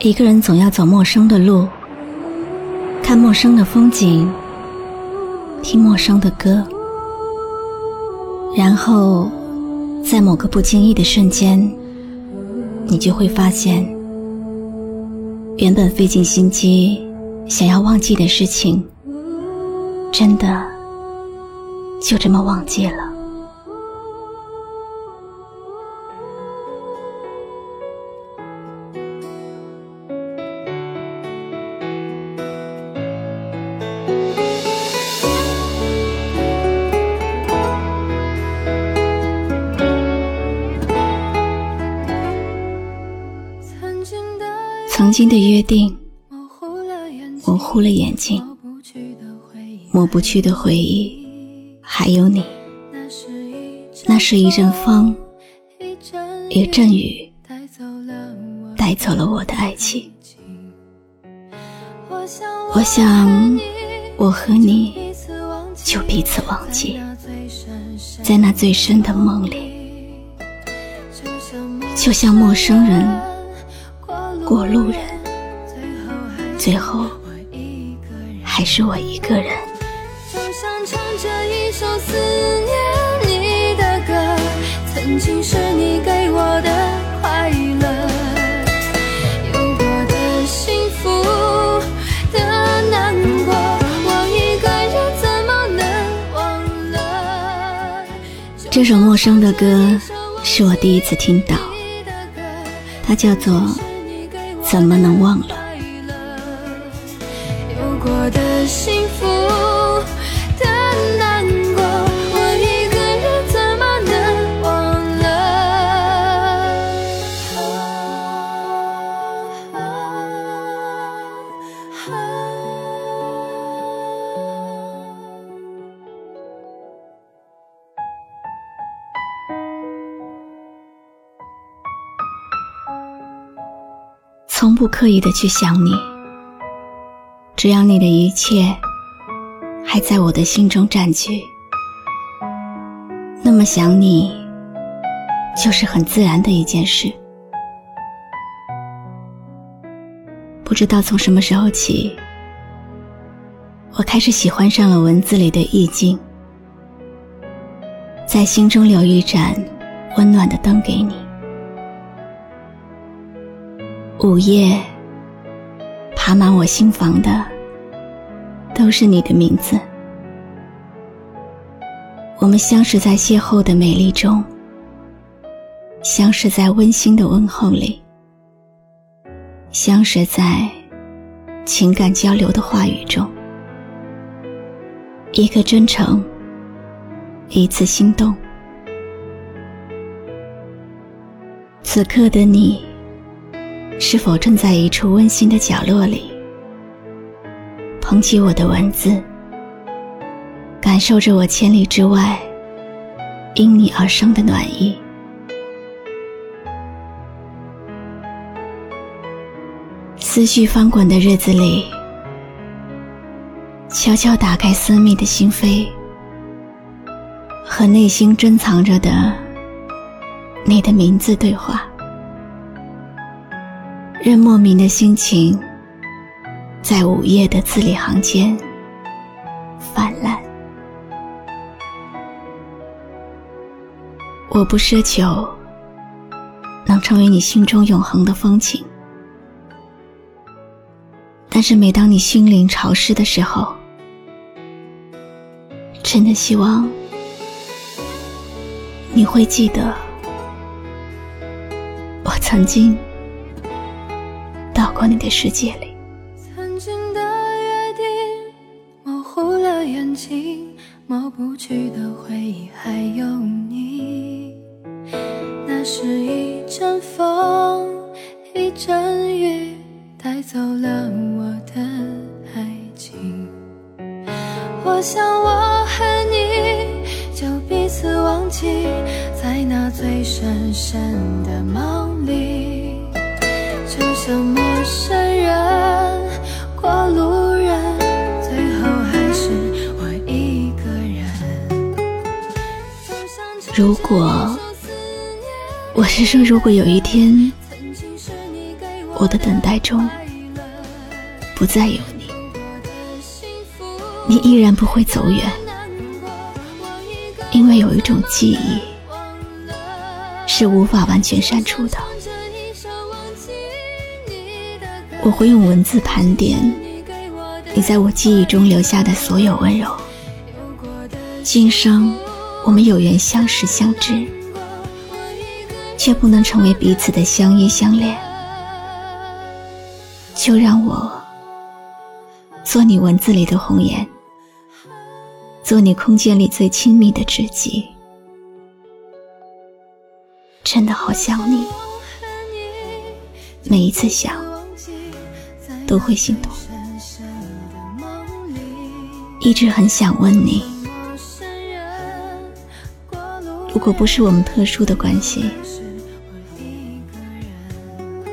一个人总要走陌生的路，看陌生的风景，听陌生的歌，然后在某个不经意的瞬间，你就会发现，原本费尽心机想要忘记的事情，真的就这么忘记了。曾经的约定，模糊了眼睛，抹不去的回忆，还有你。那是一阵风，一阵雨，带走了我的爱情。我想，我和你就彼此忘记，在那最深的梦里，就像陌生人。过路人，最后还是我一个人。就像唱着一首思念你的歌，曾经是你给我的快乐，有过的幸福的难过，我一个人怎么能忘了？这首陌生的歌是我第一次听到，它叫做。怎么能忘了？有过的幸福。从不刻意的去想你，只要你的一切还在我的心中占据，那么想你就是很自然的一件事。不知道从什么时候起，我开始喜欢上了文字里的意境，在心中留一盏温暖的灯给你。午夜，爬满我心房的都是你的名字。我们相识在邂逅的美丽中，相识在温馨的问候里，相识在情感交流的话语中。一个真诚，一次心动。此刻的你。是否正在一处温馨的角落里，捧起我的文字，感受着我千里之外因你而生的暖意？思绪翻滚的日子里，悄悄打开私密的心扉，和内心珍藏着的你的名字对话。任莫名的心情，在午夜的字里行间泛滥。我不奢求能成为你心中永恒的风景，但是每当你心灵潮湿的时候，真的希望你会记得我曾经。过你的世界里，曾经的约定模糊了眼睛，抹不去的回忆还有你。那是一阵风，一阵雨。带走了我的爱情。我想我和你就彼此忘记，在那最深深的梦里，就像梦生人过路人，最后还是我一个人。如果，我是说，如果有一天，我的等待中不再有你。你依然不会走远，因为有一种记忆是无法完全删除的。我会用文字盘点你在我记忆中留下的所有温柔。今生我们有缘相识相知，却不能成为彼此的相依相恋，就让我做你文字里的红颜。做你空间里最亲密的知己，真的好想你。每一次想，都会心痛。一直很想问你，如果不是我们特殊的关系，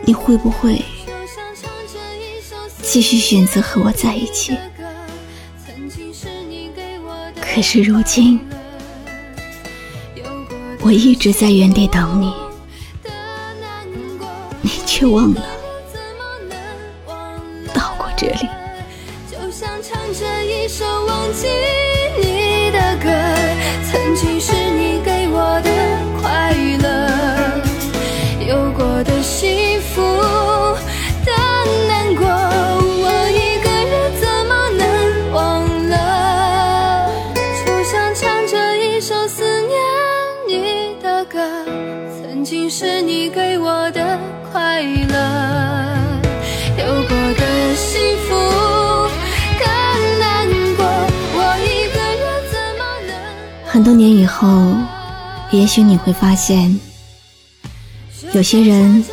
你会不会继续选择和我在一起？可是如今，我一直在原地等你，你却忘了多年以后，也许你会发现，有些人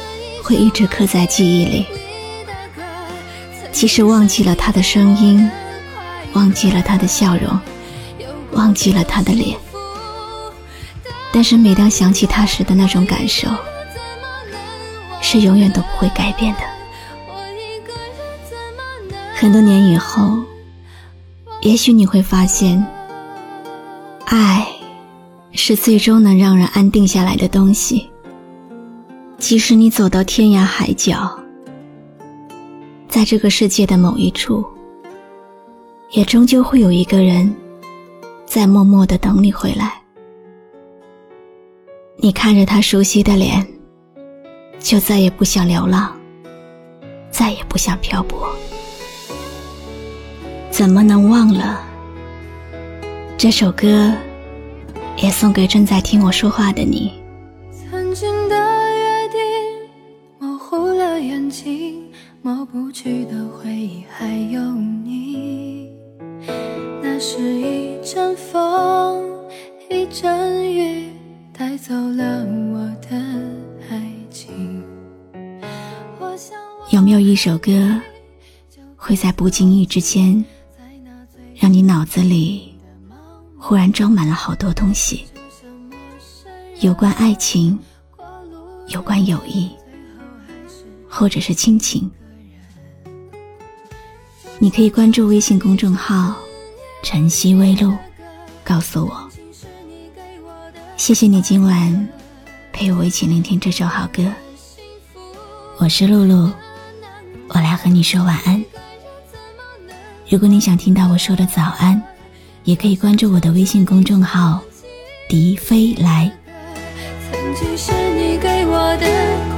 会一直刻在记忆里，即使忘记了他的声音，忘记了他的笑容，忘记了他的脸。但是每当想起他时的那种感受，是永远都不会改变的。很多年以后，也许你会发现，爱是最终能让人安定下来的东西。即使你走到天涯海角，在这个世界的某一处，也终究会有一个人在默默的等你回来。你看着他熟悉的脸，就再也不想流浪，再也不想漂泊。怎么能忘了？这首歌也送给正在听我说话的你。曾经的约定模糊了眼睛，抹不去的回忆还有你。那是一阵风，一阵雨。带走了我的爱情。有没有一首歌，会在不经意之间，让你脑子里忽然装满了好多东西？有关爱情，有关友谊，或者是亲情？你可以关注微信公众号“晨曦微露”，告诉我。谢谢你今晚陪我一起聆听这首好歌，我是露露，我来和你说晚安。如果你想听到我说的早安，也可以关注我的微信公众号“迪飞来”。曾经是你给我的